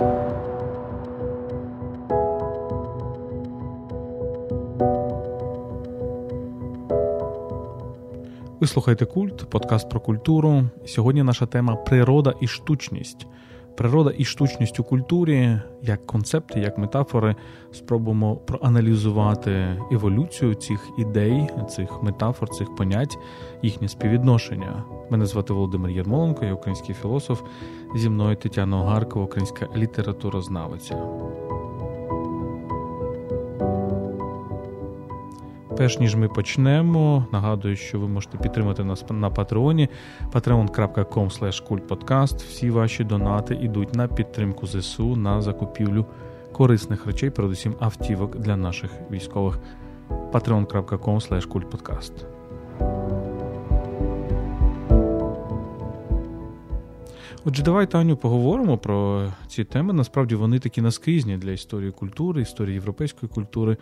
Ви слухаєте культ, подкаст про культуру. Сьогодні наша тема природа і штучність. Природа і штучність у культурі, як концепти, як метафори, спробуємо проаналізувати еволюцію цих ідей, цих метафор, цих понять, їхнє співвідношення. Мене звати Володимир Єрмоленко, я український філософ. Зі мною Тетяна Огаркова, українська літературознавиця. Перш ніж ми почнемо, нагадую, що ви можете підтримати нас на Патреоні patreon.com kultpodcast. Всі ваші донати йдуть на підтримку ЗСУ на закупівлю корисних речей, передусім автівок для наших військових. patreon.com kultpodcast. Отже, давайте Аню поговоримо про ці теми. Насправді вони такі наскрізні для історії культури, історії європейської культури.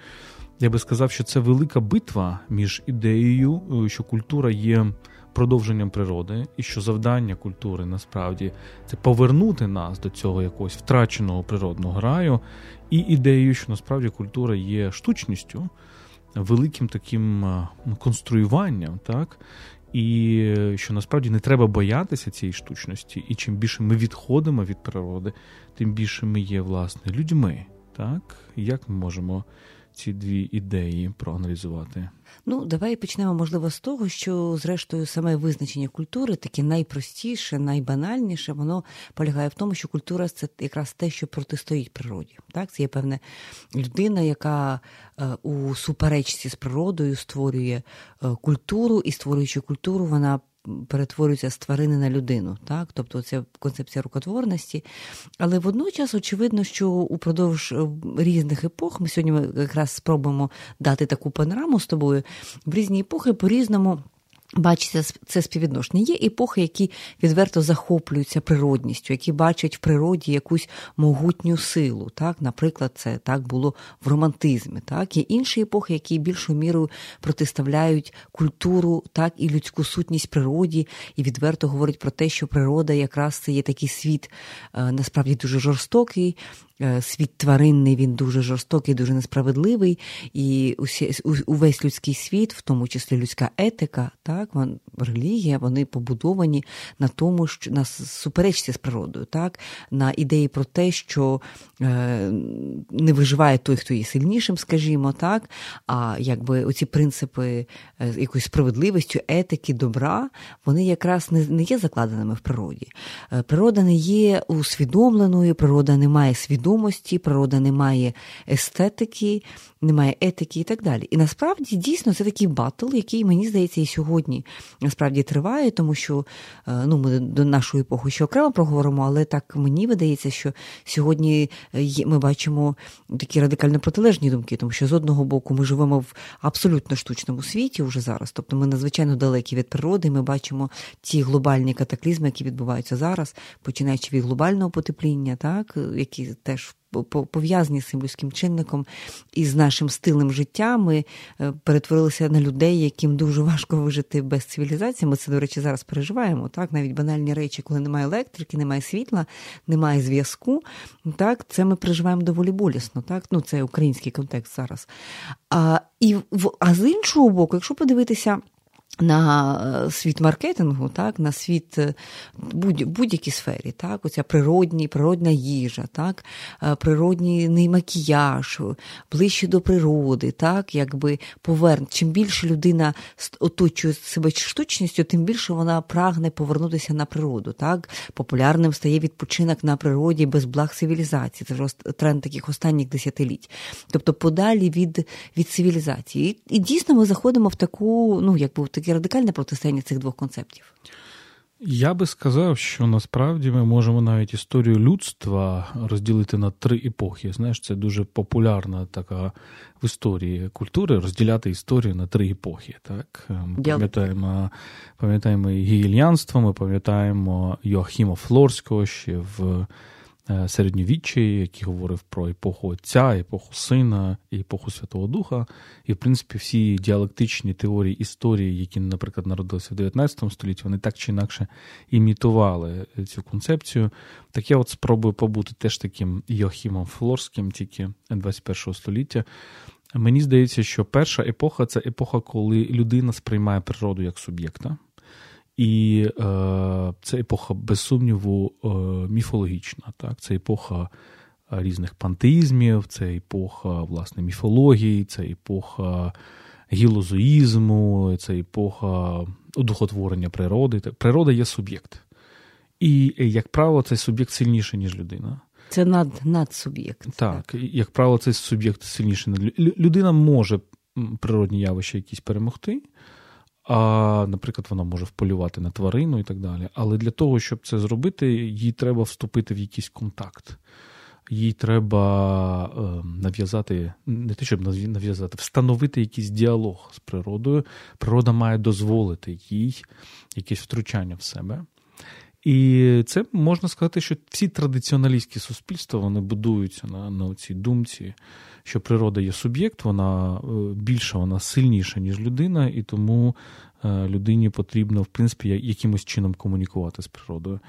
Я би сказав, що це велика битва між ідеєю, е, що культура є продовженням природи, і що завдання культури насправді це повернути нас до цього якогось втраченого природного раю, і ідеєю, що насправді культура є штучністю, великим таким е, конструюванням, так. І що насправді не треба боятися цієї штучності, і чим більше ми відходимо від природи, тим більше ми є власне людьми. Так як ми можемо ці дві ідеї проаналізувати? Ну, давай почнемо, можливо, з того, що, зрештою, саме визначення культури, таке найпростіше, найбанальніше, воно полягає в тому, що культура це якраз те, що протистоїть природі. Так, це є певна людина, яка е, у суперечці з природою створює е, культуру, і створюючи культуру, вона перетворюється з тварини на людину, так? тобто це концепція рукотворності. Але водночас очевидно, що упродовж е, різних епох ми сьогодні якраз спробуємо дати таку панораму з тобою в різні епохи по-різному. Бачиться це співвідношення. Є епохи, які відверто захоплюються природністю, які бачать в природі якусь могутню силу. Так, Наприклад, це так було в романтизмі. Так, Є інші епохи, які більшою мірою протиставляють культуру, так і людську сутність природі, і відверто говорять про те, що природа якраз це є такий світ е, насправді дуже жорстокий, світ тваринний він дуже жорстокий, дуже несправедливий, і усі, увесь людський світ, в тому числі людська етика, так, вон, релігія, вони побудовані на тому, що на суперечці з природою, так, на ідеї про те, що е, не виживає той, хто є сильнішим, скажімо, так, а якби оці принципи е, якоїсь справедливості, етики, добра, вони якраз не, не є закладеними в природі. Е, природа не є усвідомленою, природа не має свідомості свідомості, природа не має естетики, немає етики і так далі. І насправді дійсно це такий батл, який, мені здається, і сьогодні насправді триває, тому що е, ну, ми до нашої епохи ще окремо проговоримо, але так мені видається, що сьогодні е, ми бачимо такі радикально протилежні думки, тому що з одного боку ми живемо в абсолютно штучному світі вже зараз, тобто ми надзвичайно далекі від природи, ми бачимо ті глобальні катаклізми, які відбуваються зараз, починаючи від глобального потепління, так, які теж пов'язані з цим людським чинником і з нашим стилем життя. Ми е, перетворилися на людей, яким дуже важко вижити без цивілізації. Ми це, до речі, зараз переживаємо. Так, навіть банальні речі, коли немає електрики, немає світла, немає зв'язку. Так, це ми переживаємо доволі болісно. Так, ну це український контекст зараз. А і а з іншого боку, якщо подивитися. На е, світ маркетингу, так, на світ е, будь-якій сфері, так, оця природні, природна їжа, так, е, природній макіяж, ближче до природи, так, якби поверн. Чим більше людина оточує себе штучністю, тим більше вона прагне повернутися на природу. Так. Популярним стає відпочинок на природі без благ цивілізації. Це тренд таких останніх десятиліть. Тобто подалі від від цивілізації. І, і дійсно ми заходимо в таку, ну, якби в таке радикальне протистояння цих двох концептів? Я би сказав, що насправді ми можемо навіть історію людства розділити на три епохи. Знаєш, це дуже популярна така в історії культури розділяти історію на три епохи. Так? Ми пам'ятаємо пам'ятаємо і гігельянство, ми пам'ятаємо Йоахіма Флорського ще в Е, середньовіччі, який говорив про епоху Отця, епоху Сина епоху Святого Духа. І, в принципі, всі діалектичні теорії історії, які, наприклад, народилися в 19 столітті, вони так чи інакше імітували цю концепцію. Так я от спробую побути теж таким Йохімом Флорським, тільки 21 століття. Мені здається, що перша епоха це епоха, коли людина сприймає природу як суб'єкта. І е, це епоха, без сумніву, е, міфологічна. Так? Це епоха різних пантеїзмів, це епоха власне, міфології, це епоха гілозоїзму, це епоха одухотворення природи. Природа є суб'єкт. І, як правило, цей суб'єкт сильніший, ніж людина. Це над, надсуб'єкт. Так, так, як правило, цей суб'єкт сильніший. Людина може природні явища якісь перемогти. А, Наприклад, вона може вполювати на тварину і так далі. Але для того, щоб це зробити, їй треба вступити в якийсь контакт. Їй треба е, нав'язати, не те, щоб нав'язати, встановити якийсь діалог з природою. Природа має дозволити їй якесь втручання в себе. І це можна сказати, що всі традиціоналістські суспільства вони будуються на на цій думці, що природа є суб'єкт, вона е, більша, вона сильніша, ніж людина, і тому е, людині потрібно, в принципі, якимось чином комунікувати з природою.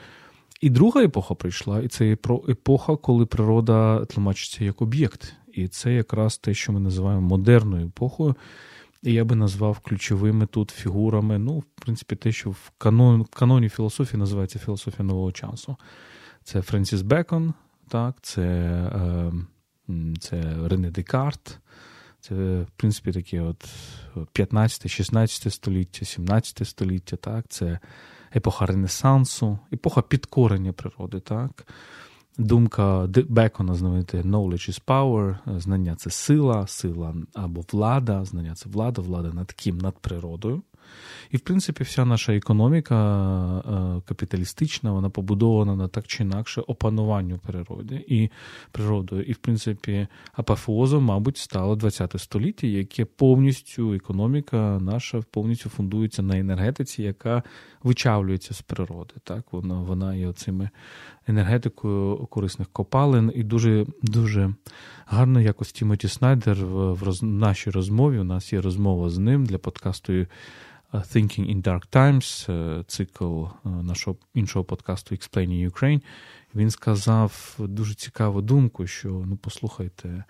І друга епоха прийшла, і це епоха, коли природа тлумачиться як об'єкт. І це якраз те, що ми називаємо модерною епохою. Я би назвав ключовими тут фігурами, ну, в принципі, те, що в каноні, в каноні філософії називається філософія нового часу. Це Френсіс Бекон, так, це е, це Рене Декарт, це, в принципі, таке от 15-16 століття, 17 століття, так, це епоха Ренесансу, епоха підкорення природи. так. Думка Бекона знаменити knowledge is power, знання це сила, сила або влада, знання це влада, влада над ким? Над природою. І, в принципі, вся наша економіка е, капіталістична, вона побудована на так чи інакше опануванню природи і природою. І, в принципі, апофеозом, мабуть, стало ХХ століття, яке повністю економіка наша повністю фундується на енергетиці, яка вичавлюється з природи. Так, Вона вона є цими енергетикою корисних копалин, і дуже дуже гарно якось Тімоті Снайдер в, роз, нашій розмові. У нас є розмова з ним для подкасту Thinking in Dark Times, е, цикл е, нашого іншого подкасту Explaining Ukraine, він сказав дуже цікаву думку, що ну послухайте,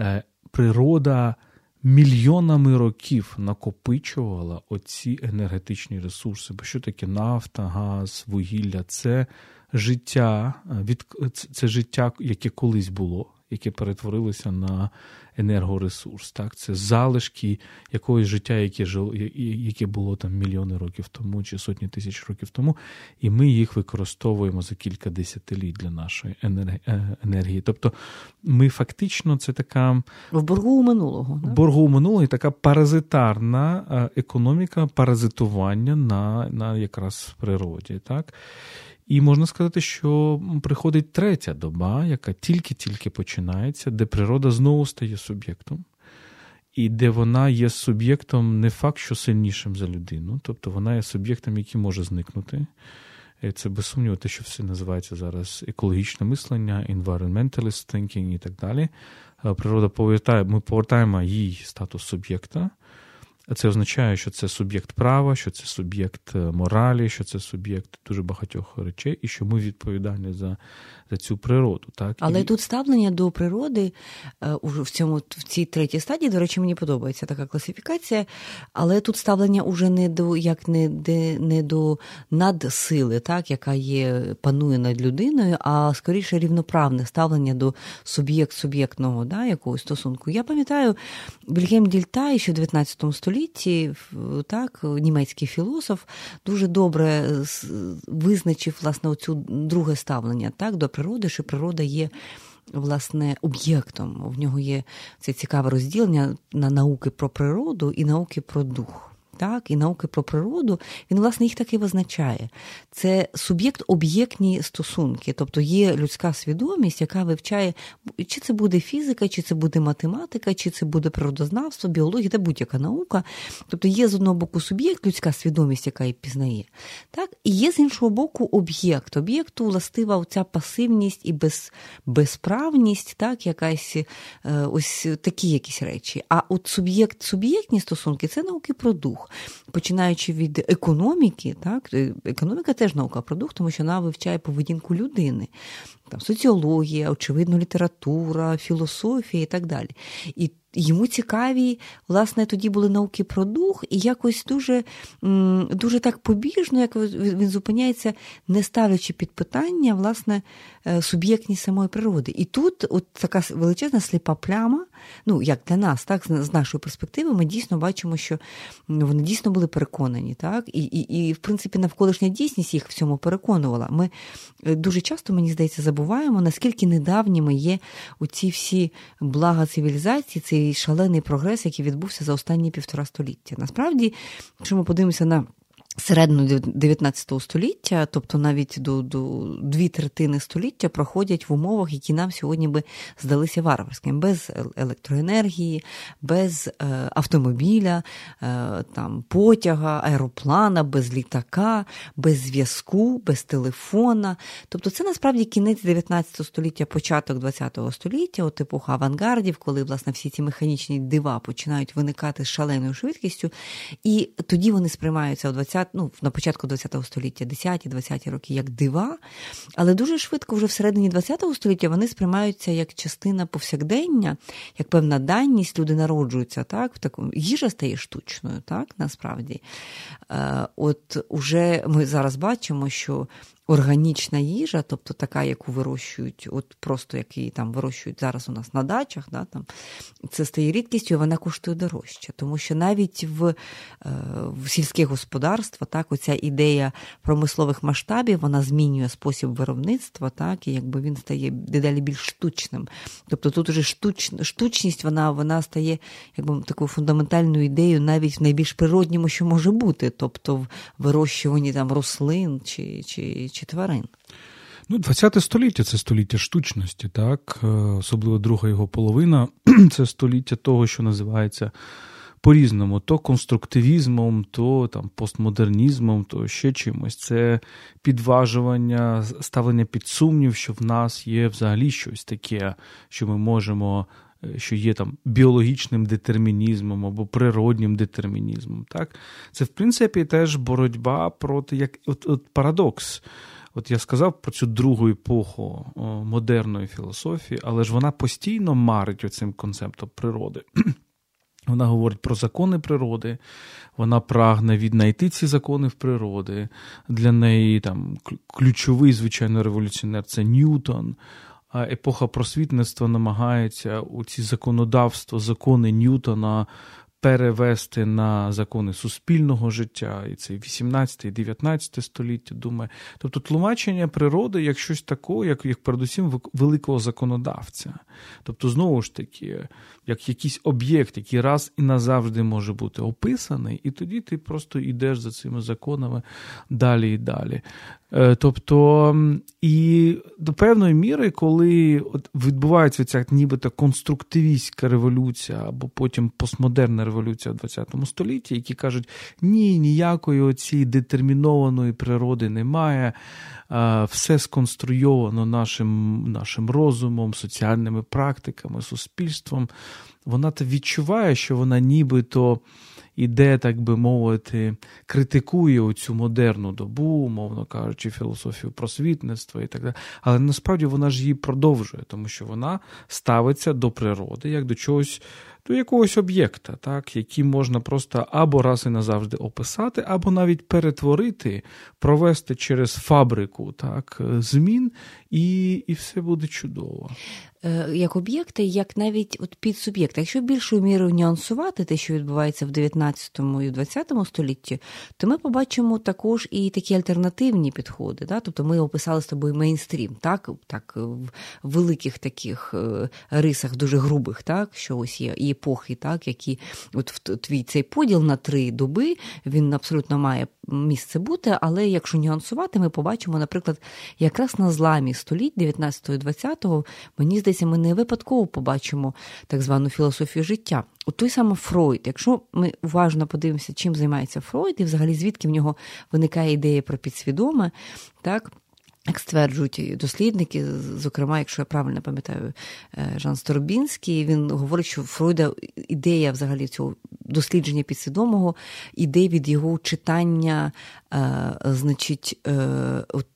е, природа мільйонами років накопичувала оці енергетичні ресурси. Бо що таке нафта, газ, вугілля? Це життя, від це життя, яке колись було яке перетворилося на енергоресурс. Так? Це залишки якогось життя, яке жило, яке було там мільйони років тому чи сотні тисяч років тому, і ми їх використовуємо за кілька десятиліть для нашої е, енергії. Тобто ми фактично це така в боргу у минулого. В боргу у минулого і така паразитарна е, економіка паразитування на на якраз природі. Так? І можна сказати, що приходить третя доба, яка тільки-тільки починається, де природа знову стає суб'єктом, і де вона є суб'єктом не факт, що сильнішим за людину, тобто вона є суб'єктом, який може зникнути. Це без сумніву, те, що все називається зараз екологічне мислення, environmentalist thinking і так далі. Природа повертає, ми повертаємо їй статус суб'єкта. Це означає, що це суб'єкт права, що це суб'єкт е, моралі, що це суб'єкт дуже багатьох речей, і що ми відповідальні за за цю природу. Так? Але і... тут ставлення до природи е, в цьому в цій третій стадії, до речі, мені подобається така класифікація. Але тут ставлення уже не до як не, де, не до надсили, так, яка є, панує над людиною, а скоріше рівноправне ставлення до суб'єкт-суб'єктного да, якогось стосунку. Я пам'ятаю Вільгельм Дільтай, що в 19 столітті так, німецький філософ дуже добре визначив власне оцю друге ставлення так, до природи, що природа є власне об'єктом. В нього є це цікаве розділення на науки про природу і науки про дух. Так, і науки про природу, він, власне, їх так і визначає. Це суб'єкт-об'єктні стосунки, тобто є людська свідомість, яка вивчає, чи це буде фізика, чи це буде математика, чи це буде природознавство, біологія та будь-яка наука. Тобто є з одного боку суб'єкт, людська свідомість, яка її пізнає. Так? І є з іншого боку об'єкт. Об'єкту властива ця пасивність і без, безправність, так, якась е, ось такі якісь речі. А от суб'єкт, суб'єктні стосунки це науки про дух. Починаючи від економіки, так, е, економіка теж наука продукт, тому що вона вивчає поведінку людини. Там Соціологія, очевидно, література, філософія і так далі. І Йому цікаві, власне, тоді були науки про дух, і якось дуже дуже так побіжно, як він зупиняється, не ставлячи під питання власне, е, суб'єктність самої природи. І тут от така величезна сліпа пляма, ну як для нас, так, з нашої перспективи, ми дійсно бачимо, що вони дійсно були переконані, так, і, і, і в принципі, навколишня дійсність їх в цьому переконувала. Ми е, дуже часто, мені здається, забуваємо, наскільки недавніми є оці всі блага цивілізації, цей шалений прогрес, який відбувся за останні півтора століття. Насправді, якщо ми подивимося на середину 19 століття, тобто навіть до до дві третини століття проходять в умовах, які нам сьогодні би здалися варварськими, без електроенергії, без е, автомобіля, е, там потяга, аероплана, без літака, без зв'язку, без телефона. Тобто, це насправді кінець 19 століття, початок 20 століття, от епоха авангардів, коли власне всі ці механічні дива починають виникати з шаленою швидкістю, і тоді вони сприймаються у 20 ну, на початку ХХ століття, 10-20 роки, як дива, але дуже швидко, вже всередині ХХ століття, вони сприймаються як частина повсякдення, як певна данність, люди народжуються, так, в такому їжа стає штучною, так, насправді. Е, от уже ми зараз бачимо, що органічна їжа, тобто така, яку вирощують, от просто які там вирощують зараз у нас на дачах, да, там, це стає рідкістю, і вона коштує дорожче. Тому що навіть в е, в сільське господарство так, оця ідея промислових масштабів вона змінює спосіб виробництва, так, і якби він стає дедалі більш штучним. Тобто тут уже штуч, штучність вона вона стає якби, такою фундаментальною ідеєю навіть в найбільш природньому, що може бути, тобто в вирощуванні там рослин чи. чи чи тварин. Ну, 20 століття це століття штучності, так, е, особливо друга його половина це століття того, що називається по-різному: то конструктивізмом, то там постмодернізмом, то ще чимось. Це підважування, ставлення під сумнів, що в нас є взагалі щось таке, що ми можемо. Що є там біологічним детермінізмом або природнім детермінізмом. Так? Це, в принципі, теж боротьба проти як от, от парадокс. От я сказав про цю другу епоху модерної філософії, але ж вона постійно марить оцим концептом природи. Вона говорить про закони природи, вона прагне віднайти ці закони в природи. Для неї там ключовий, звичайно, революціонер це Ньютон. Епоха просвітництва намагається у ці законодавства, закони Ньютона перевести на закони суспільного життя, і це 18 і 19 століття, думаю. Тобто тлумачення природи як щось такого, як, як передусім великого законодавця. Тобто, знову ж таки, як якийсь об'єкт, який раз і назавжди може бути описаний, і тоді ти просто йдеш за цими законами далі і далі. Е, тобто, і до певної міри, коли відбувається ця нібито конструктивістська революція, або потім постмодерна революція в ХХ столітті, які кажуть, ні, ніякої оцієї детермінованої природи немає, все сконструйовано нашим, нашим розумом, соціальними практиками, суспільством, вона відчуває, що вона нібито іде, так би мовити, критикує оцю модерну добу, мовно кажучи, філософію просвітництва і так далі. Але насправді вона ж її продовжує, тому що вона ставиться до природи як до чогось. До якогось об'єкта, так, який можна просто або раз і назавжди описати, або навіть перетворити, провести через фабрику так, змін, і і все буде чудово. Е, як об'єкти, як навіть от підсуб'єкти. Якщо більшою мірою нюансувати те, що відбувається в 19 і 20 столітті, то ми побачимо також і такі альтернативні підходи. Да? Тобто ми описали з тобою мейнстрім, так, так в великих таких е, рисах, дуже грубих, так, що ось є і епохи, так, які от твій цей поділ на три доби, він абсолютно має місце бути, але якщо нюансувати, ми побачимо, наприклад, якраз на зламі століть 19-20, мені здається, ми не випадково побачимо так звану філософію життя. У той самий Фройд, якщо ми уважно подивимося, чим займається Фройд, і взагалі звідки в нього виникає ідея про підсвідоме, так. Як стверджують дослідники, зокрема, якщо я правильно пам'ятаю, е, Жан Сторбінський, він говорить, що Фройда ідея взагалі цього дослідження підсвідомого іде від його читання Е, значить, е,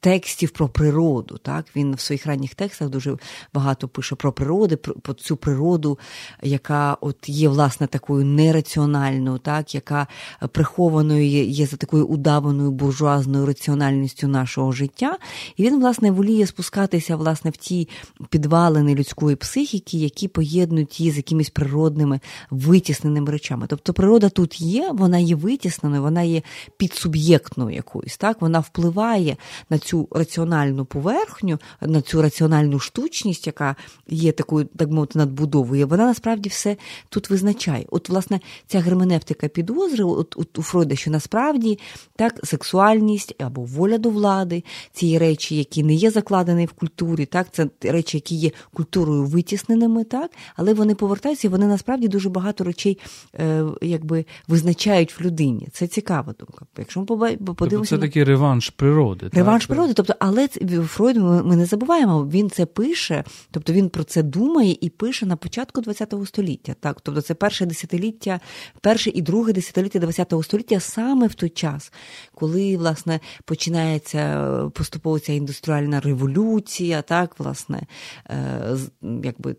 текстів про природу. Так? Він в своїх ранніх текстах дуже багато пише про природи, про цю природу, яка от є власне такою нераціональною, так? яка прихованою є, є за такою удаваною буржуазною раціональністю нашого життя. Він, власне, воліє спускатися власне, в ті підвалини людської психіки, які поєднують її з якимись природними витісненими речами. Тобто природа тут є, вона є витісненою, вона є підсуб'єктною якусь, так вона впливає на цю раціональну поверхню, на цю раціональну штучність, яка є такою, так мовити, надбудовою. Вона насправді все тут визначає. От, власне, ця герменевтика підозри от, от у Фройда, що насправді так сексуальність або воля до влади, ці речі, які не є закладені в культурі, так це речі, які є культурою витісненими, так, але вони повертаються, і вони насправді дуже багато речей е, якби визначають в людині. Це цікава думка. Якщо ми Тобто подивимося. Тобто це такий реванш природи. Реванш так? природи. Тобто, але Фройд ми не забуваємо, він це пише, тобто він про це думає і пише на початку ХХ століття. Так, тобто це перше десятиліття, перше і друге десятиліття ХХ століття саме в той час, коли власне починається поступово ця індустріальна революція, так, власне, е, якби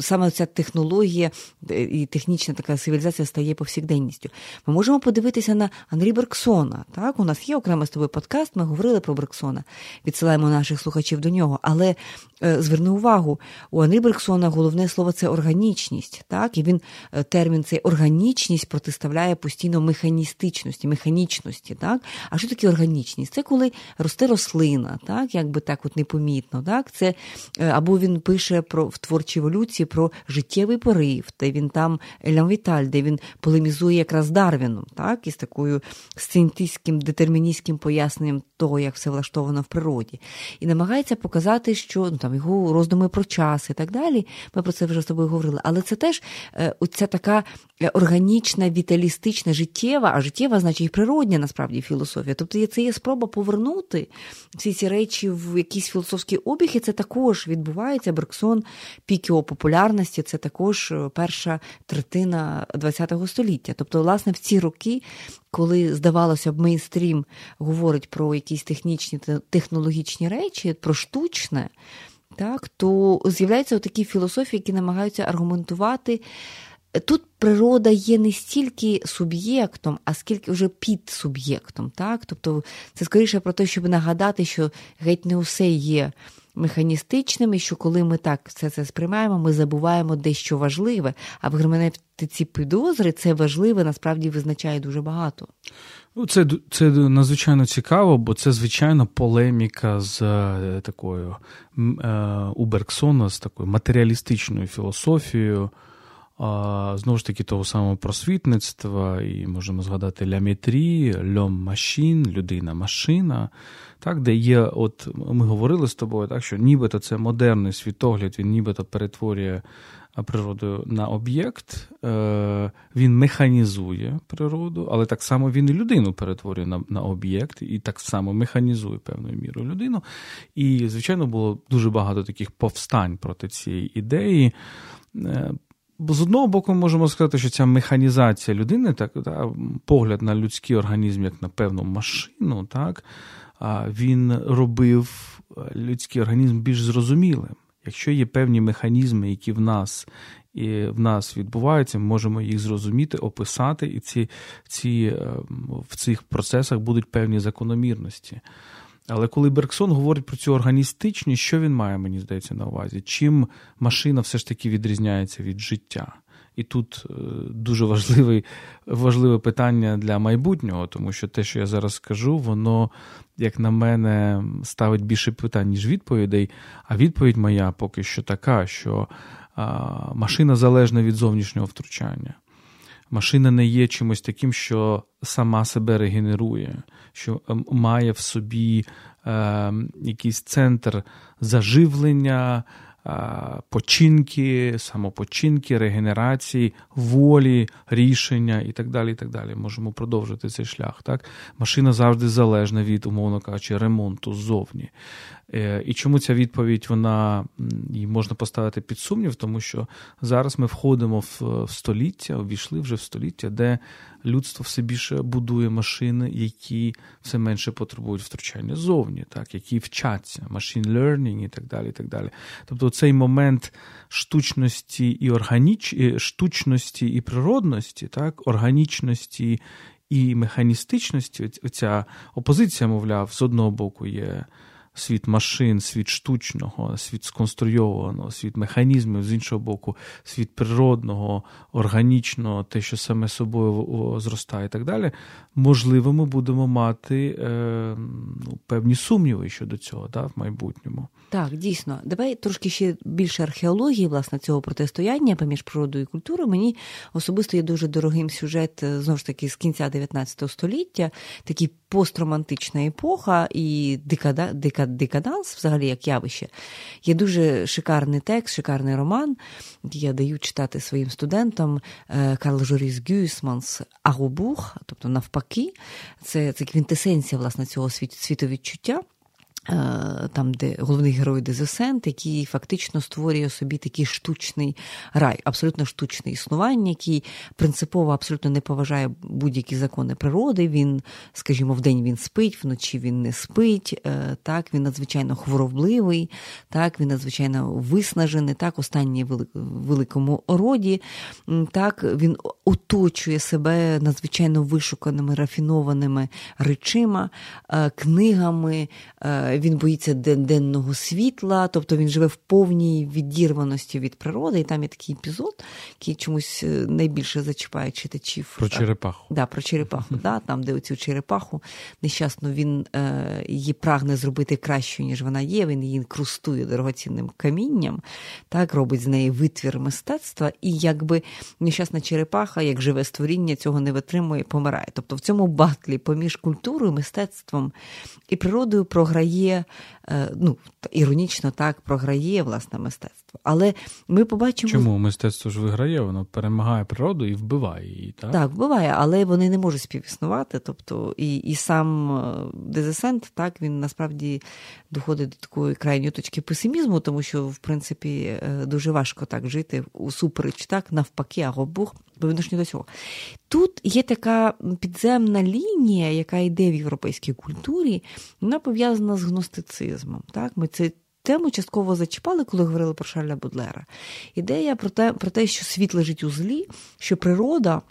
саме ця технологія і технічна така цивілізація стає повсякденністю. Ми можемо подивитися на Анрі Берксона. так, у нас є окремо з тобою подкаст, ми говорили про Берксона, відсилаємо наших слухачів до нього. Але е, зверни увагу, у Брексона головне слово це органічність. так, І він е, термін цей органічність протиставляє постійно механістичності, механічності. так. А що таке органічність? Це коли росте рослина, так, якби так от непомітно. так, це е, Або він пише про в творчій еволюції про життєвий порив, де він там Віталь, де він полемізує якраз Дарвіном, так, із такою сцентистським детерміністським поясненням того, як все влаштовано в природі, і намагається показати, що ну, там його роздуми про час і так далі. Ми про це вже з тобою говорили. Але це теж е, оця така е, органічна, віталістична, життєва, а життєва, значить, і природня насправді філософія. Тобто це є спроба повернути всі ці речі в якийсь філософський обіг, і це також відбувається. Берксон, пік його популярності, це також е, перша третина ХХ століття. Тобто, власне, в ці роки коли, здавалося б, мейнстрім говорить про якісь технічні технологічні речі, про штучне, так, то з'являються такі філософії, які намагаються аргументувати. Тут природа є не стільки суб'єктом, а скільки вже під суб'єктом. Так? Тобто це скоріше про те, щоб нагадати, що геть не усе є механістичним, і що коли ми так все це сприймаємо, ми забуваємо дещо важливе, а в герменевтиці підозри це важливе насправді визначає дуже багато. Ну, Це це надзвичайно цікаво, бо це звичайно полеміка з е, такою е, у Берксона, з такою матеріалістичною філософією. Знову ж таки, того самого просвітництва, і можемо згадати ляметрі, льом машин, людина-машина, так, де є, от ми говорили з тобою, так, що нібито це модерний світогляд, він нібито перетворює природу на об'єкт, е, він механізує природу, але так само він і людину перетворює на на об'єкт, і так само механізує певною мірою людину. І, звичайно, було дуже багато таких повстань проти цієї ідеї. Е, з одного боку, можемо сказати, що ця механізація людини, так, так, погляд на людський організм як на певну машину, так, він робив е, людський організм більш зрозумілим. Якщо є певні механізми, які в нас і в нас відбуваються, ми можемо їх зрозуміти, описати, і ці, ці, е, в цих процесах будуть певні закономірності. Але коли Берксон говорить про цю органістичність, що він має, мені здається, на увазі? Чим машина все ж таки відрізняється від життя? І тут е, дуже важливий, важливе питання для майбутнього, тому що те, що я зараз скажу, воно, як на мене, ставить більше питань, ніж відповідей. А відповідь моя поки що така, що машина залежна від зовнішнього втручання. Машина не є чимось таким, що сама себе регенерує, що ем, має в собі е, якийсь центр заживлення, починки, самопочинки, регенерації, волі, рішення і так далі. і так далі. Можемо продовжити цей шлях. Так? Машина завжди залежна від, умовно кажучи, ремонту ззовні. Е, і чому ця відповідь вона її можна поставити під сумнів, тому що зараз ми входимо в століття, увійшли вже в століття, де людство все більше будує машини, які все менше потребують втручання ззовні, так, які вчаться, machine learning і так далі. і так далі. Тобто цей момент штучності і органіч... штучності і природності, так, органічності і механістичності, ця опозиція, мовляв, з одного боку є світ машин, світ штучного, світ сконструйованого, світ механізмів, з іншого боку, світ природного, органічного, те, що саме собою зростає і так далі, можливо, ми будемо мати е, ну, певні сумніви щодо цього да, в майбутньому. Так, дійсно. Давай трошки ще більше археології, власне, цього протистояння поміж природою і культурою. Мені особисто є дуже дорогим сюжет, е, знову ж таки, з кінця 19 століття, такий постромантична епоха і декада, декад, декаданс, взагалі, як явище. Є дуже шикарний текст, шикарний роман, який я даю читати своїм студентам е, Карл Жоріс Гюйсманс Агобух, тобто навпаки, це це квінтесенція власне, цього світовідчуття. Е, там, де головний герой Дезесент, який фактично створює собі такий штучний рай, абсолютно штучне існування, який принципово абсолютно не поважає будь-які закони природи. Він, скажімо, вдень він спить, вночі він не спить. Е, так, він надзвичайно хворобливий, так, він надзвичайно виснажений, так, останній великому роді. Так, він оточує себе надзвичайно вишуканими, рафінованими речима, е, книгами він боїться денного світла, тобто він живе в повній відірваності від природи. І там є такий епізод, який чомусь е, найбільше зачіпає читачів. Про черепаху. Да, Про черепаху. да, Там, де оцю черепаху нещасно він е, її прагне зробити кращою, ніж вона є. Він її інкрустує дорогоцінним камінням, так, робить з неї витвір мистецтва. І якби нещасна черепаха, як живе створіння, цього не витримує, помирає. Тобто в цьому батлі поміж культурою, мистецтвом і природою програє програє, е, ну, іронічно так, програє власне мистецтво. Але ми побачимо. Чому мистецтво ж виграє, воно перемагає природу і вбиває її, так? Так, вбиває, але вони не можуть співіснувати. Тобто, і і сам е, Дезесент, так, він насправді доходить до такої крайньої точки песимізму, тому що, в принципі, е, дуже важко так жити усупереч так, навпаки, а робух по відношенню до цього. Тут є така підземна лінія, яка йде в європейській культурі, вона пов'язана з гностицизмом. Так? Ми це тему частково зачіпали, коли говорили про Шарля Будлера. Ідея про те, про те, що світ лежить у злі, що природа.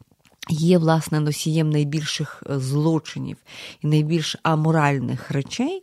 Є, власне, носієм найбільших е, злочинів і найбільш аморальних речей.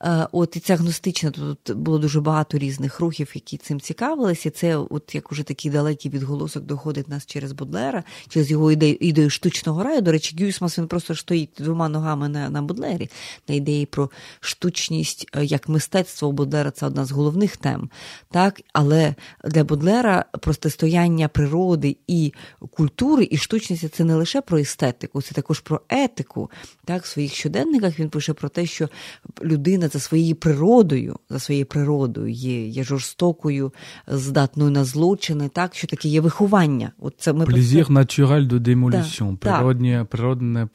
Е, от і ця гностична тут було дуже багато різних рухів, які цим цікавилися. Це, от як уже такий далекий відголосок доходить нас через Бодлера, через його ідею ідею штучного раю. До речі, Гюйсмас він просто стоїть двома ногами на на Бодлері, на ідеї про штучність е, як мистецтво у Бодлера це одна з головних тем. Так, Але для Бодлера протистояння природи і культури, і штучності це не лише про естетику, це також про етику. Так, В своїх щоденниках він пише про те, що людина за своєю природою, за своєю природою є є жорстокою, здатною на злочини, так, що таке є виховання. От це ми Плізір натюраль до демолісіон, природне, природне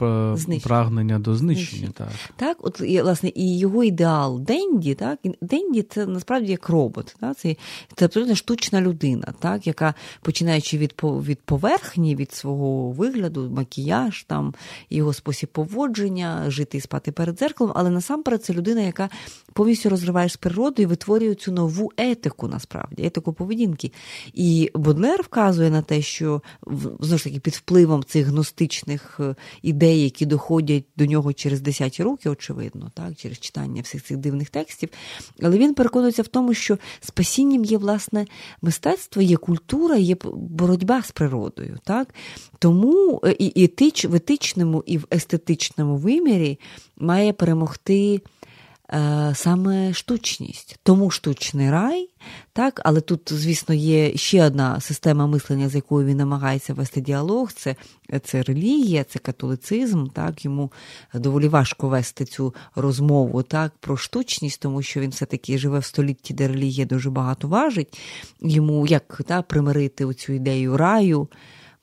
прагнення до знищення. Так, так от власне, і його ідеал Денді, так, Денді це насправді як робот. Так, Це це абсолютно штучна людина, так, яка починаючи від від поверхні, від свого вигляду вигляду, макіяж, там його спосіб поводження, жити і спати перед дзеркалом, але насамперед це людина, яка повністю розриває з природою і витворює цю нову етику, насправді, етику поведінки. І Бодлер вказує на те, що знову ж таки під впливом цих гностичних е, ідей, які доходять до нього через десяті роки, очевидно, так, через читання всіх цих дивних текстів. Але він переконується в тому, що спасінням є власне мистецтво, є культура, є боротьба з природою. Так? Тому Е, і етич, в етичному і в естетичному вимірі має перемогти е, саме штучність. Тому штучний рай, так, але тут, звісно, є ще одна система мислення, з якою він намагається вести діалог. Це це релігія, це католицизм. Так, Йому доволі важко вести цю розмову так, про штучність, тому що він все-таки живе в столітті, де релігія дуже багато важить. Йому як так, примирити цю ідею раю.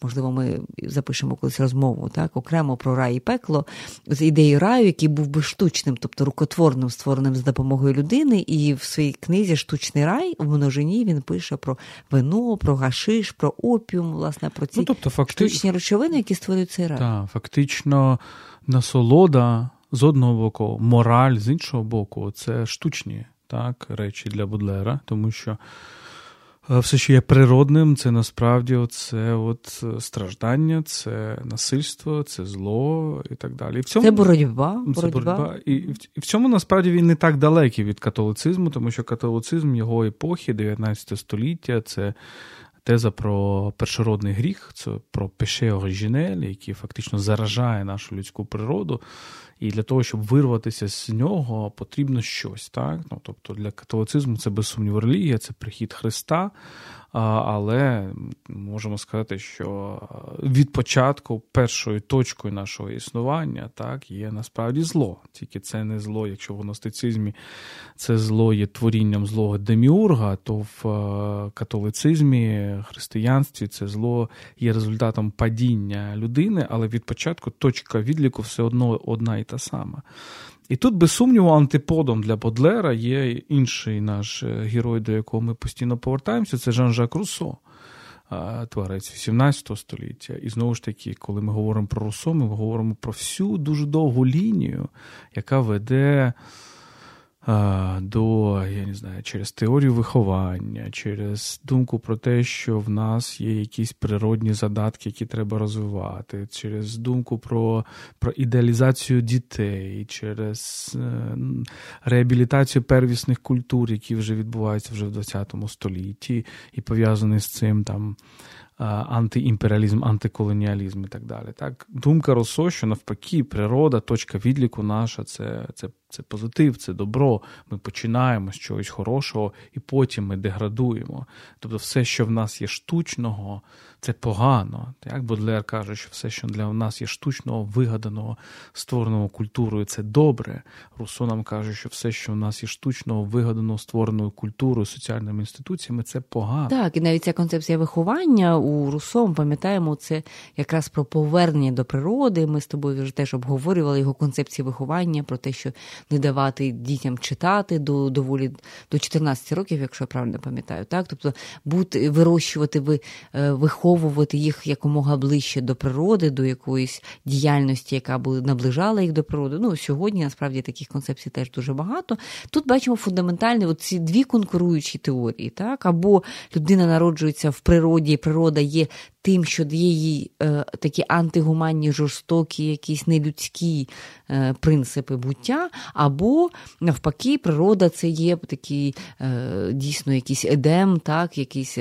Можливо, ми запишемо колись розмову так, окремо про рай і пекло з ідеї раю, який був би штучним, тобто рукотворним, створеним з допомогою людини. І в своїй книзі Штучний рай в множині він пише про вино, про гашиш, про опіум, власне, про ці ну, тобто, факти... штучні речовини, які створюють цей рай. Так, Фактично, насолода з одного боку, мораль з іншого боку, це штучні так, речі для Будлера, тому що. Е, все, що є природним, це насправді це от е, страждання, це насильство, це зло і так далі. І в цьому, Це боротьба. Це боротьба. І, і в цьому насправді він не так далекий від католицизму, тому що католицизм його епохи, 19 століття, це теза про першородний гріх, це про пеше оригінель, який фактично заражає нашу людську природу. І для того, щоб вирватися з нього, потрібно щось. так? Ну, Тобто для католицизму це без сумніву релігія, це прихід Христа. Але можемо сказати, що від початку першою точкою нашого існування так, є насправді зло. Тільки це не зло, якщо в гностицизмі це зло є творінням злого деміурга, то в е, католицизмі, християнстві це зло є результатом падіння людини, але від початку точка відліку все одно одна і та сама. І тут, без сумніву, антиподом для Бодлера є інший наш е, герой, до якого ми постійно повертаємося, це Жан-Жак Руссо, творець 18 століття. І знову ж таки, коли ми говоримо про Руссо, ми говоримо про всю дуже довгу лінію, яка веде до, я не знаю, через теорію виховання, через думку про те, що в нас є якісь природні задатки, які треба розвивати, через думку про про ідеалізацію дітей, через е, реабілітацію первісних культур, які вже відбуваються вже в ХХ столітті, і пов'язані з цим там антиімперіалізм, антиколоніалізм і так далі. Так, Думка Росо, що навпаки, природа, точка відліку наша це, це, це позитив, це добро. Ми починаємо з чогось хорошого і потім ми деградуємо. Тобто, все, що в нас є штучного, це погано. Так? Бодлер каже, що все, що для нас є штучного, вигаданого, створеного культурою, це добре. Руссо нам каже, що все, що в нас є штучного, вигаданого, створеною культурою, соціальними інституціями, це погано. Так, і навіть ця концепція виховання у Руссо, ми пам'ятаємо, це якраз про повернення до природи. Ми з тобою вже теж обговорювали його концепції виховання, про те, що не давати дітям читати до доволі до 14 років, якщо я правильно пам'ятаю. Так, тобто бути вирощувати, ви виховувати їх якомога ближче до природи, до якоїсь діяльності, яка б наближала їх до природи. Ну, сьогодні насправді таких концепцій теж дуже багато. Тут бачимо фундаментальні ці дві конкуруючі теорії. Так? Або людина народжується в природі, і природа є тим, що є їй е, такі антигуманні, жорстокі, якісь нелюдські е, принципи буття, або навпаки, природа це є такий е, дійсно якийсь едем, так, якийсь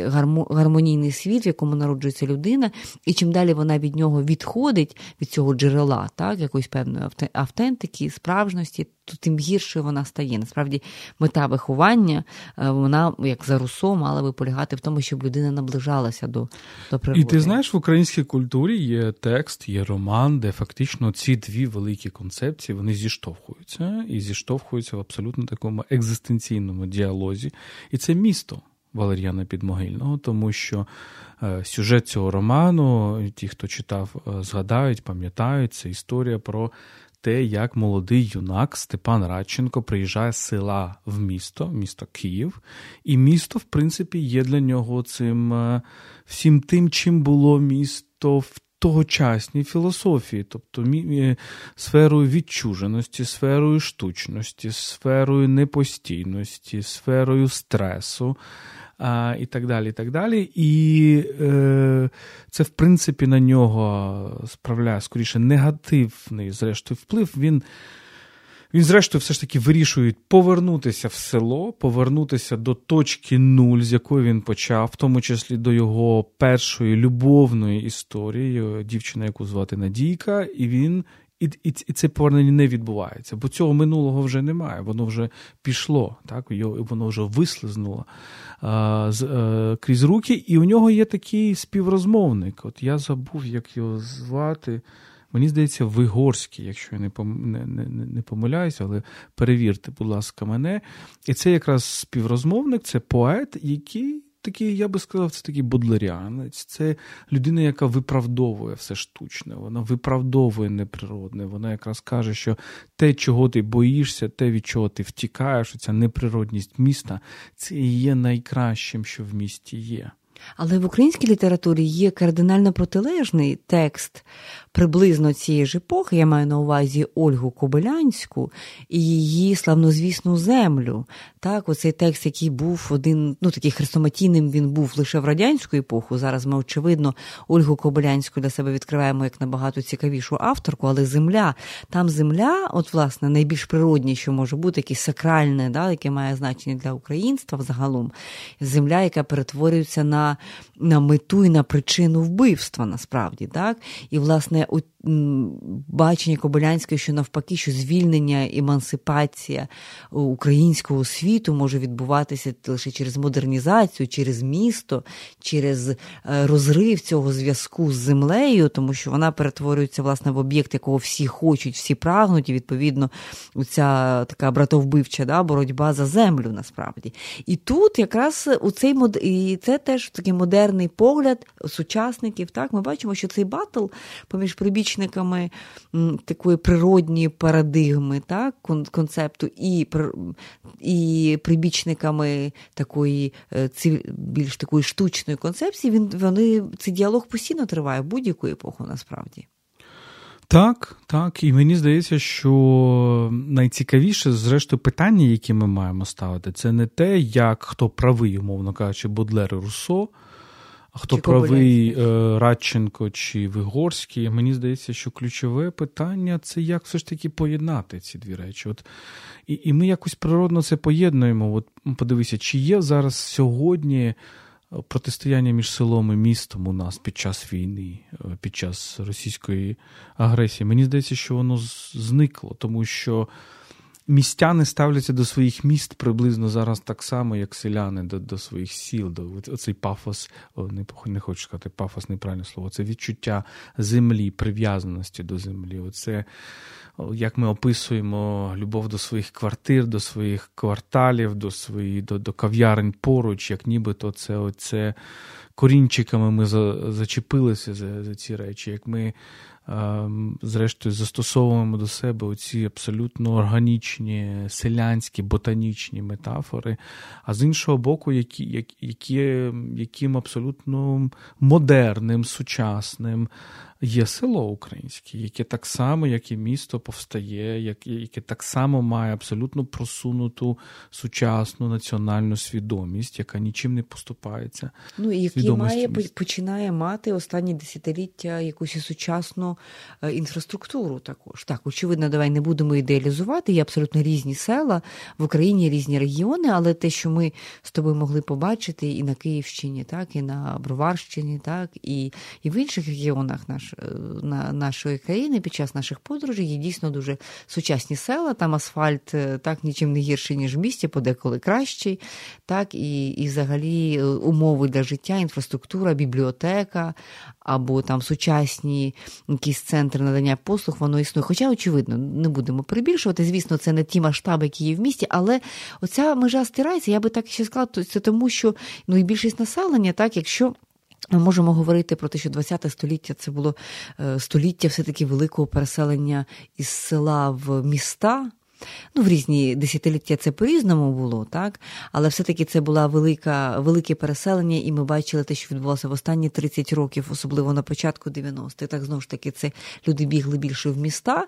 гармонійний світ, в якому народжується людина, і чим далі вона від нього відходить, від цього джерела, так, якоїсь певної автентики, справжності, то тим гірше вона стає. Насправді, мета виховання, е, вона, як за Руссо, мала би полягати в тому, щоб людина наближалася до, до природи. І ти знаєш, в українській культурі є текст, є роман, де фактично ці дві великі концепції вони зіштовхуються і зіштовхуються в абсолютно такому екзистенційному діалозі. І це місто. Валеріана Підмогильного, тому що е, сюжет цього роману, ті, хто читав, е, згадають, пам'ятають, це історія про те, як молодий юнак Степан Радченко приїжджає з села в місто, місто Київ, і місто, в принципі, є для нього цим е, всім тим, чим було місто в тогочасній філософії, тобто е, сферою відчуженості, сферою штучності, сферою непостійності, сферою стресу І так далі. І так далі. І е, це, в принципі, на нього справляє скоріше негативний, зрештою, вплив. Він. Він, зрештою, все ж таки вирішує повернутися в село, повернутися до точки нуль, з якої він почав, в тому числі до його першої любовної історії, дівчина, яку звати Надійка, і він і, і, і це повернення не відбувається, бо цього минулого вже немає, воно вже пішло, так, воно вже вислизнуло а, з, а, крізь руки, і у нього є такий співрозмовник. От я забув, як його звати. Мені здається, Вигорський, якщо я не не, не, не помиляюся, але перевірте, будь ласка, мене. І це якраз співрозмовник, це поет, який такий, я би сказав, це такий будлеріанець, це людина, яка виправдовує все штучне, вона виправдовує неприродне. Вона якраз каже, що те, чого ти боїшся, те, від чого ти втікаєш, ця неприродність міста, це є найкращим, що в місті є. Але в українській літературі є кардинально протилежний текст приблизно цієї ж епохи. Я маю на увазі Ольгу Кобилянську і її славнозвісну землю. Так, оцей текст, який був один, ну такий хрестоматійним, він був лише в радянську епоху. Зараз ми, очевидно, Ольгу Кобилянську для себе відкриваємо як набагато цікавішу авторку, але земля, там земля, от, власне, найбільш природні, що може бути, якесь сакральне, да, яке має значення для українства взагалом. Земля, яка перетворюється на на мету і на причину вбивства, насправді. так? І, власне, бачення Кобилянської, що навпаки, що звільнення, емансипація українського світу може відбуватися лише через модернізацію, через місто, через е, розрив цього зв'язку з землею, тому що вона перетворюється власне в об'єкт, якого всі хочуть, всі прагнуть, і відповідно ця така братовбивча да, боротьба за землю насправді. І тут якраз у цей мод... і це теж такий модерний погляд сучасників. Так, Ми бачимо, що цей батл поміж прибічниками такої природньої парадигми, так, концепту, і і прибічниками такої е, більш такої штучної концепції, він вони цей діалог постійно триває в будь-яку епоху насправді. Так, так, і мені здається, що найцікавіше, зрештою, питання, які ми маємо ставити, це не те, як хто правий, умовно кажучи, Бодлер і Руссо, хто чи правий е, Радченко чи Вигорський. Мені здається, що ключове питання це як все ж таки поєднати ці дві речі. От, І і ми якось природно це поєднуємо. От Подивися, чи є зараз сьогодні протистояння між селом і містом у нас під час війни, е, під час російської агресії. Мені здається, що воно зникло, тому що містяни ставляться до своїх міст приблизно зараз так само, як селяни до до своїх сіл. До Оцей пафос, не не хочу сказати, пафос неправильне слово. Це відчуття землі, прив'язаності до землі. Оце як ми описуємо любов до своїх квартир, до своїх кварталів, до своїх, до, до кав'ярень поруч, як нібито це оце корінчиками ми за, зачепилися за, за ці речі, як ми зрештою застосовуємо до себе оці абсолютно органічні, селянські, ботанічні метафори, а з іншого боку, які, які, яким абсолютно модерним, сучасним є село українське, яке так само, як і місто повстає, яке так само має абсолютно просунуту сучасну національну свідомість, яка нічим не поступається. Ну і який має починає мати останні десятиліття якусь сучасну е, інфраструктуру. Також так, очевидно, давай не будемо ідеалізувати. Є абсолютно різні села в Україні, різні регіони, але те, що ми з тобою могли побачити і на Київщині, так і на Броварщині, так і, і в інших регіонах наш на нашої країни під час наших подорожей є дійсно дуже сучасні села. Там асфальт е, так нічим не гірший, ніж в місті, подеколи кращий. Так, І і взагалі е, умови для життя, інфраструктура, бібліотека або там сучасні якісь центри надання послуг, воно існує. Хоча, очевидно, не будемо перебільшувати. Звісно, це не ті масштаби, які є в місті, але оця межа стирається. Я би так ще сказала, це тому, що ну і більшість населення, так, якщо. Ми можемо говорити про те, що ХХ століття це було е, століття все-таки великого переселення із села в міста. Ну, в різні десятиліття це по-різному було, так? Але все-таки це була велика, велике переселення, і ми бачили те, що відбувалося в останні 30 років, особливо на початку 90-х. Так знову ж таки, це люди бігли більше в міста.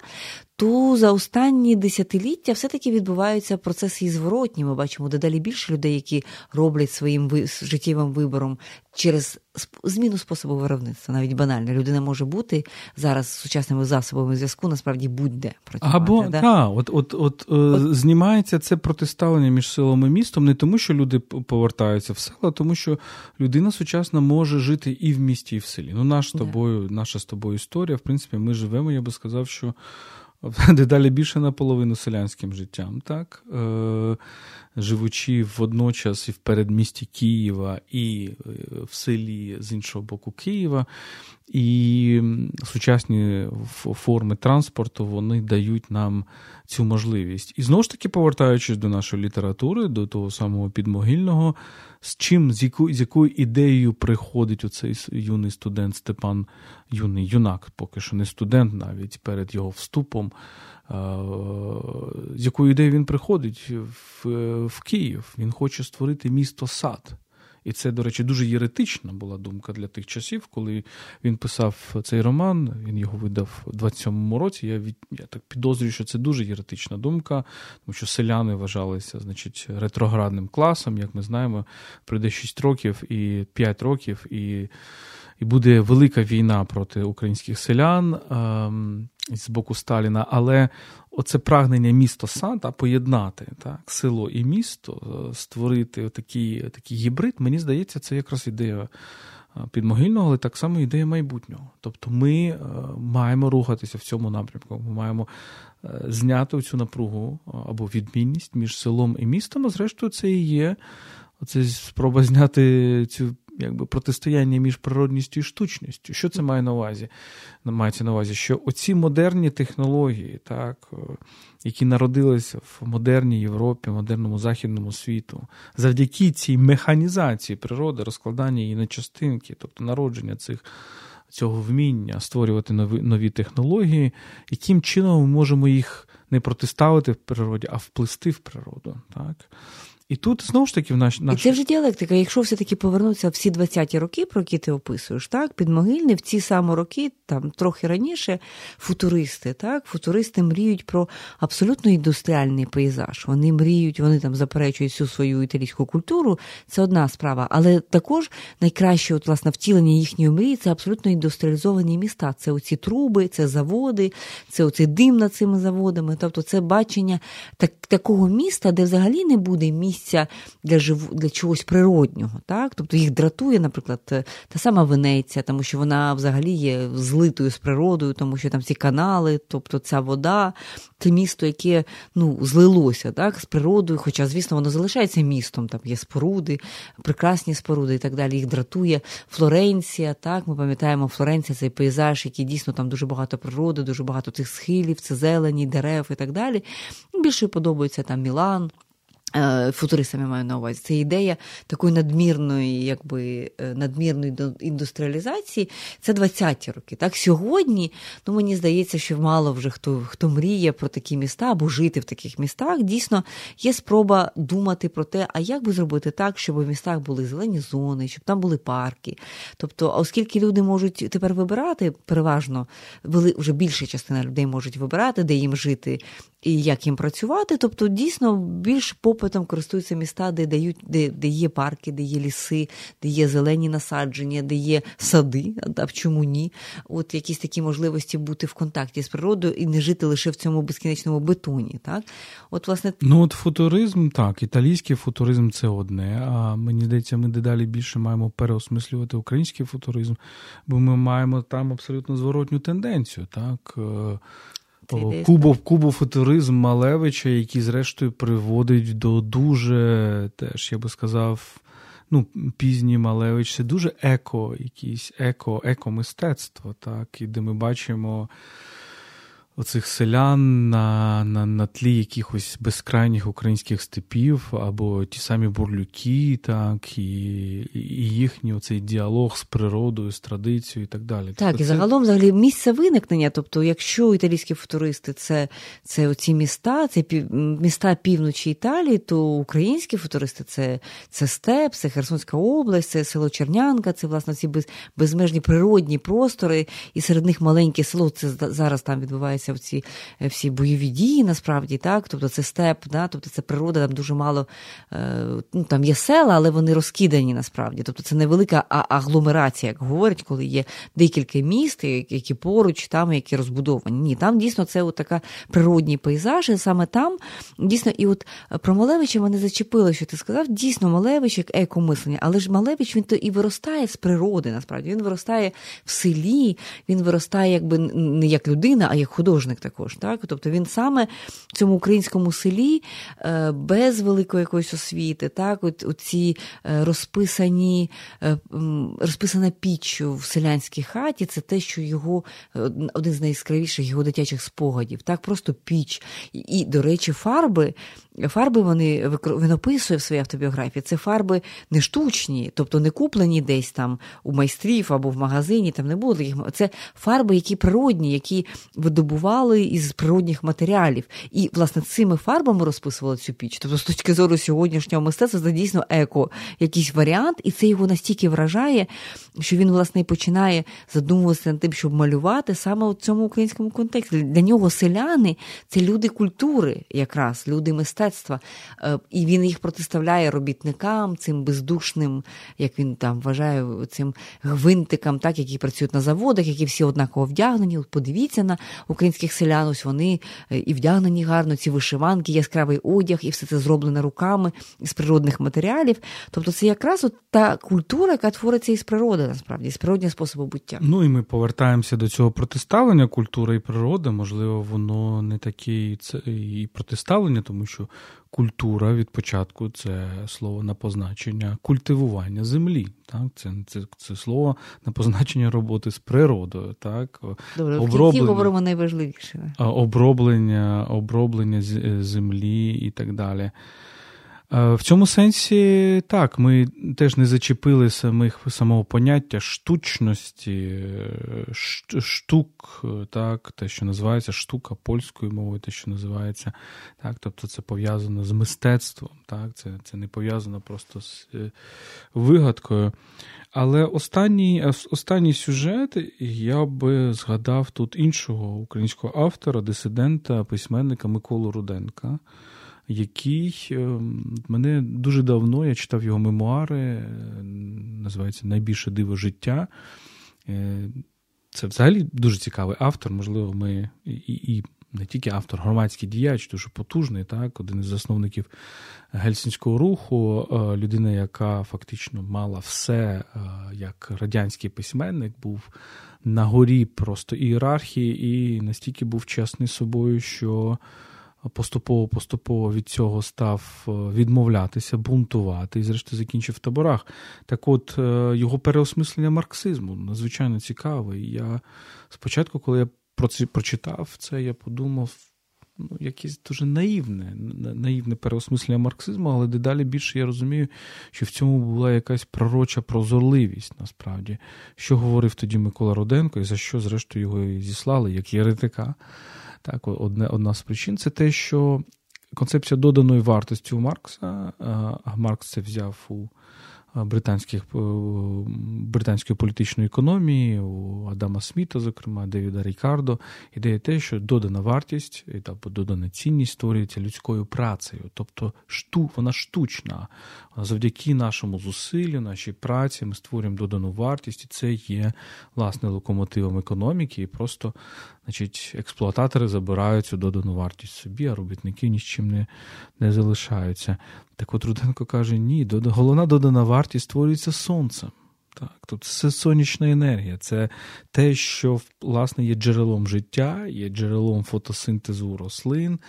То за останні десятиліття все-таки відбуваються процеси і зворотні. Ми бачимо дедалі більше людей, які роблять своїм життєвим вибором через зміну способу виробництва, навіть банально. Людина може бути зараз з сучасними засобами зв'язку, насправді будь-де. Або да? та, от, от, от, е, от знімається це протиставлення між селом і містом, не тому, що люди повертаються в село, а тому що людина сучасна може жити і в місті, і в селі. Ну, наш з тобою, наша з тобою історія, в принципі, ми живемо, я би сказав, що. Дедалі більше наполовину селянським життям, так? Е, живучи водночас і в передмісті Києва, і е, в селі з іншого боку Києва. І сучасні форми транспорту вони дають нам цю можливість. І знову ж таки, повертаючись до нашої літератури, до того самого підмогильного, з чим, з якою, з якою ідеєю приходить оцей юний студент Степан, юний юнак, поки що не студент, навіть перед його вступом з якою ідеєю він приходить в, в Київ. Він хоче створити місто сад. І це, до речі, дуже єретична була думка для тих часів, коли він писав цей роман. Він його видав у 27-му році. Я від я так підозрюю, що це дуже єретична думка, тому що селяни вважалися, значить, ретроградним класом. Як ми знаємо, пройде 6 років і 5 років, і і буде велика війна проти українських селян ем, з боку Сталіна. Але оце прагнення місто Санта поєднати так, село і місто, е, створити такий, такий гібрид, мені здається, це якраз ідея. Е, підмогильного, але так само ідея майбутнього. Тобто ми е, маємо рухатися в цьому напрямку. Ми маємо зняти цю напругу або відмінність між селом і містом. А зрештою, це і є оце спроба зняти цю якби протистояння між природністю і штучністю. Що це має на увазі? Мається на увазі, що оці модерні технології, так, які народилися в модерній Європі, модерному західному світу, завдяки цій механізації природи, розкладання її на частинки, тобто народження цих. Цього вміння створювати нові нові технології, яким чином ми можемо їх не протиставити в природі, а вплести в природу. Так? І тут знову ж таки в наш, наш... І це вже діалектика. Якщо все-таки повернутися всі 20-ті роки, про які ти описуєш, так, підмогильні в ці самі роки, там трохи раніше, футуристи, так, футуристи мріють про абсолютно індустріальний пейзаж. Вони мріють, вони там заперечують всю свою італійську культуру, це одна справа. Але також найкраще от, власне, втілення їхньої мрії це абсолютно індустріалізовані міста. Це оці труби, це заводи, це оцей дим над цими заводами. Тобто це бачення так, такого міста, де взагалі не буде місця місця для живу для чогось природнього. Так? Тобто їх дратує, наприклад, е, та сама Венеція, тому що вона взагалі є злитою з природою, тому що там ці канали, тобто ця вода, це місто, яке ну, злилося так, з природою, хоча, звісно, воно залишається містом, там є споруди, прекрасні споруди і так далі. Їх дратує Флоренція. Так, Ми пам'ятаємо Флоренція, цей пейзаж, який дійсно там дуже багато природи, дуже багато цих схилів, це зелені, дерев і так далі. Більше подобається там Мілан. Е, футуристами маю на увазі. Це ідея такої надмірної, якби е, надмірної індустріалізації. Це 20-ті роки. Так сьогодні, ну мені здається, що мало вже хто хто мріє про такі міста або жити в таких містах. Дійсно, є спроба думати про те, а як би зробити так, щоб у містах були зелені зони, щоб там були парки. Тобто, оскільки люди можуть тепер вибирати, переважно вже більша частина людей можуть вибирати, де їм жити і як їм працювати. Тобто, дійсно більш попитом користуються міста, де дають, де де є парки, де є ліси, де є зелені насадження, де є сади, а чому ні? От якісь такі можливості бути в контакті з природою і не жити лише в цьому безкінечному бетоні. Так, от власне, ну от футуризм, так, італійський футуризм це одне. А мені здається, ми дедалі більше маємо переосмислювати український футуризм, бо ми маємо там абсолютно зворотню тенденцію. так. Е, Кубов, кубофутуризм Малевича, який, зрештою, приводить до дуже, теж, я би сказав, ну, пізній Малевич, це дуже еко, якісь еко, еко-мистецтво, так, і де ми бачимо оцих селян на на, на тлі якихось безкрайніх українських степів, або ті самі бурлюки, так, і і їхній оцей діалог з природою, з традицією і так далі. Так, тобто і це... загалом взагалі місце виникнення. Тобто, якщо італійські футуристи це це оці міста, це пів, міста півночі Італії, то українські футуристи це це степ, це Херсонська область, це село Чернянка, це власне ці без, безмежні природні простори, і серед них маленьке село. Це зараз там відбувається відбуваються ці всі бойові дії, насправді, так, тобто це степ, да? тобто це природа, там дуже мало ну, там є села, але вони розкидані насправді. Тобто це невелика агломерація, як говорять, коли є декілька міст, які поруч, там, які розбудовані. Ні, там дійсно це от така природній пейзаж, саме там дійсно, і от про Малевича мене зачепило, що ти сказав, дійсно, Малевич як екомислення, але ж Малевич він то і виростає з природи, насправді. Він виростає в селі, він виростає якби не як людина, а як художник також. Так? Тобто він саме в цьому українському селі е, без великої якоїсь освіти, так, от, ці е, розписані, е, розписана піччю в селянській хаті, це те, що його один з найяскравіших його дитячих спогадів. Так, просто піч. І, до речі, фарби Фарби вони він описує в своїй автобіографії. Це фарби не штучні, тобто не куплені десь там у майстрів або в магазині. Там не було таких це фарби, які природні, які видобували із природних матеріалів. І власне цими фарбами розписували цю піч. Тобто, з точки зору сьогоднішнього мистецтва, це дійсно еко, якийсь варіант, і це його настільки вражає, що він власне починає задумуватися над тим, щоб малювати саме у цьому українському контексті. Для нього селяни це люди культури, якраз люди мистецтва мистецтва, е, і він їх протиставляє робітникам, цим бездушним, як він там вважає, цим гвинтикам, так, які працюють на заводах, які всі однаково вдягнені. Подивіться на українських селян, ось вони е, і вдягнені гарно, ці вишиванки, яскравий одяг, і все це зроблено руками з природних матеріалів. Тобто, це якраз от та культура, яка твориться із природи, насправді, з природнього способу буття. Ну і ми повертаємося до цього протиставлення культури і природи. Можливо, воно не таке і протиставлення, тому що культура від початку це слово на позначення культивування землі. Так? Це це, це слово на позначення роботи з природою. Так? Добре, оброблення, в говоримо найважливіше. Оброблення, оброблення землі і так далі. Е, в цьому сенсі так, ми теж не зачепили самих самого поняття штучності, е, штук, так, те, що називається штука польською мовою, те, що називається, так, тобто це пов'язано з мистецтвом, так, це це не пов'язано просто з е, вигадкою. Але останній останній сюжет я би згадав тут іншого українського автора, дисидента, письменника Миколу Руденка який ем, мене дуже давно я читав його мемуари, е, називається Найбільше диво життя. Е, це взагалі дуже цікавий автор. Можливо, ми і і не тільки автор, громадський діяч, дуже потужний, так, один із засновників гельсінського руху, е, людина, яка фактично мала все, як радянський письменник, був на горі просто ієрархії, і настільки був чесний собою, що поступово-поступово від цього став е, відмовлятися, бунтувати і, зрештою, закінчив в таборах. Так от е, його переосмислення марксизму надзвичайно цікаве. Я спочатку, коли я про це прочитав це, я подумав. Ну, якесь дуже наївне, наївне переосмислення марксизму, але дедалі більше я розумію, що в цьому була якась пророча прозорливість, насправді, що говорив тоді Микола Руденко, і за що, зрештою, його і зіслали, як єретика. Так, одне, одна з причин це те, що концепція доданої вартості у Маркса, а Маркс це взяв у британських британської політичної економії, у Адама Сміта, зокрема, Девіда Рікардо, ідея те, що додана вартість або додана цінність створюється людською працею, тобто шту, вона штучна. Завдяки нашому зусиллю, нашій праці, ми створюємо додану вартість, і це є власне локомотивом економіки. І просто значить, експлуататори забирають цю додану вартість собі, а робітники ні з чим не, не залишаються. Так от Руденко каже: ні, головна додана вартість створюється сонцем. Так, Тут це сонячна енергія, це те, що власне є джерелом життя, є джерелом фотосинтезу рослин,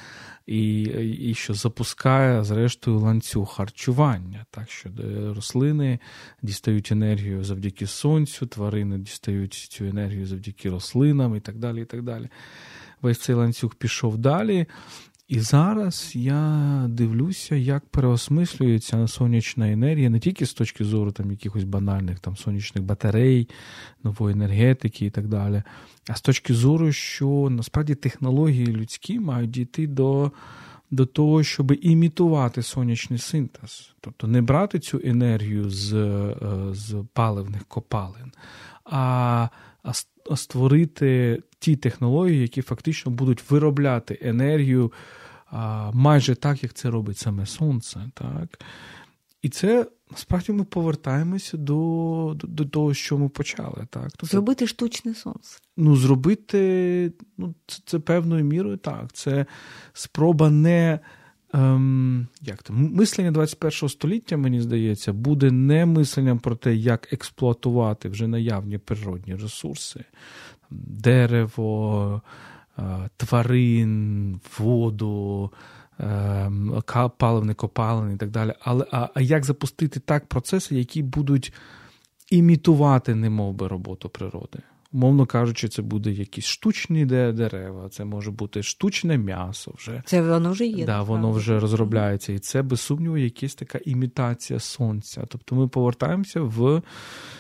і і що запускає, зрештою, ланцюг харчування. Так що рослини дістають енергію завдяки сонцю, тварини дістають цю енергію завдяки рослинам і так далі. і так далі. Весь цей ланцюг пішов далі. І зараз я дивлюся, як переосмислюється сонячна енергія не тільки з точки зору там якихось банальних там сонячних батарей, нової енергетики і так далі, а з точки зору, що насправді технології людські мають дійти до до того, щоб імітувати сонячний синтез, тобто не брати цю енергію з, е, з паливних копалин, а створити ті технології, які фактично будуть виробляти енергію а, майже так, як це робить саме сонце. Так? І це насправді ми повертаємося до до, до того, що ми почали. Так? Тобто, зробити штучне сонце. Ну, зробити ну, це, це певною мірою так. Це спроба не. Ем, як то, Мислення 21 століття, мені здається, буде не мисленням про те, як експлуатувати вже наявні природні ресурси, дерево, тварин, воду, ем, паливне копалини і так далі. Але а, а як запустити так процеси, які будуть імітувати немов би роботу природи? Умовно кажучи, це буде якісь штучні дерева, це може бути штучне м'ясо. вже. Це воно вже є. Да, Воно вже розробляється. І це, без сумніву, якась така імітація сонця. Тобто ми повертаємося в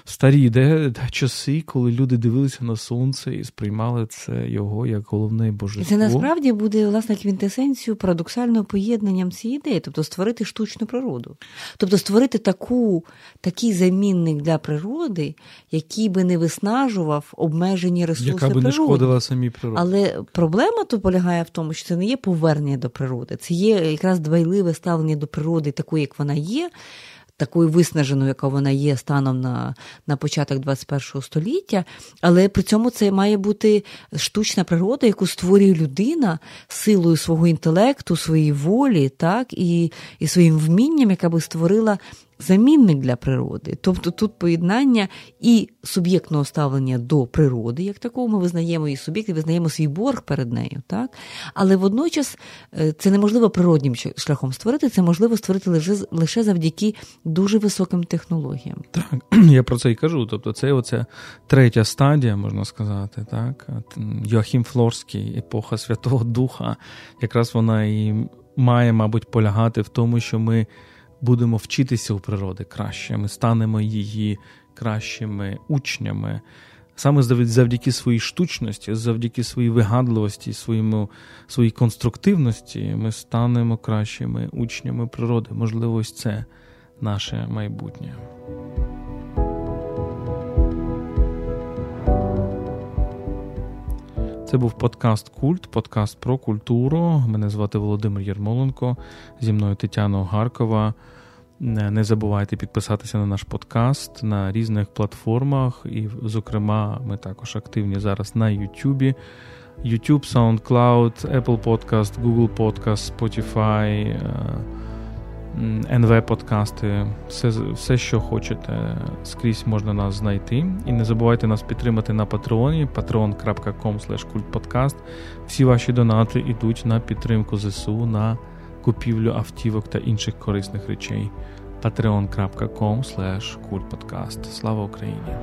старі де, де часи, коли люди дивилися на сонце і сприймали це його як головне божество. Це насправді буде власне квінтесенцію парадоксального поєднанням цієї ідеї, тобто створити штучну природу. Тобто створити таку, такий замінник для природи, який би не виснажував обмежені ресурси Яка би природи. не шкодила самій природі. Але проблема то полягає в тому, що це не є повернення до природи, це є якраз дбайливе ставлення до природи, такої, як вона є. Такою виснаженою, яка вона є станом на на початок 21 століття, але при цьому це має бути штучна природа, яку створює людина силою свого інтелекту, своєї волі, так і і своїм вмінням, яка би створила замінник для природи. Тобто тут поєднання і суб'єктного ставлення до природи, як такого, ми визнаємо її суб'єкт, і визнаємо свій борг перед нею. так? Але водночас е, це неможливо природнім шляхом створити, це можливо створити лише лише завдяки дуже високим технологіям. Так, я про це і кажу. Тобто, це оця третя стадія, можна сказати, так. Йоахім Флорський, епоха Святого Духа, якраз вона і має, мабуть, полягати в тому, що ми будемо вчитися у природи краще, ми станемо її кращими учнями. Саме завдяки своїй штучності, завдяки своїй вигадливості, своєму, своїй конструктивності, ми станемо кращими учнями природи. Можливо, ось це наше майбутнє. Це був подкаст Культ, подкаст про культуру. Мене звати Володимир Єрмоленко, зі мною Тетяна Огаркова. Не забувайте підписатися на наш подкаст на різних платформах, і, зокрема, ми також активні зараз на YouTube. YouTube, SoundCloud, Apple Podcast, Google Podcast, Spotify. Е, НВ-подкасти, все, все, що хочете, скрізь можна нас знайти. І не забувайте нас підтримати на Патреоні, patreon.com kultpodcast. Всі ваші донати йдуть на підтримку ЗСУ, на купівлю автівок та інших корисних речей. patreon.com kultpodcast. Слава Україні!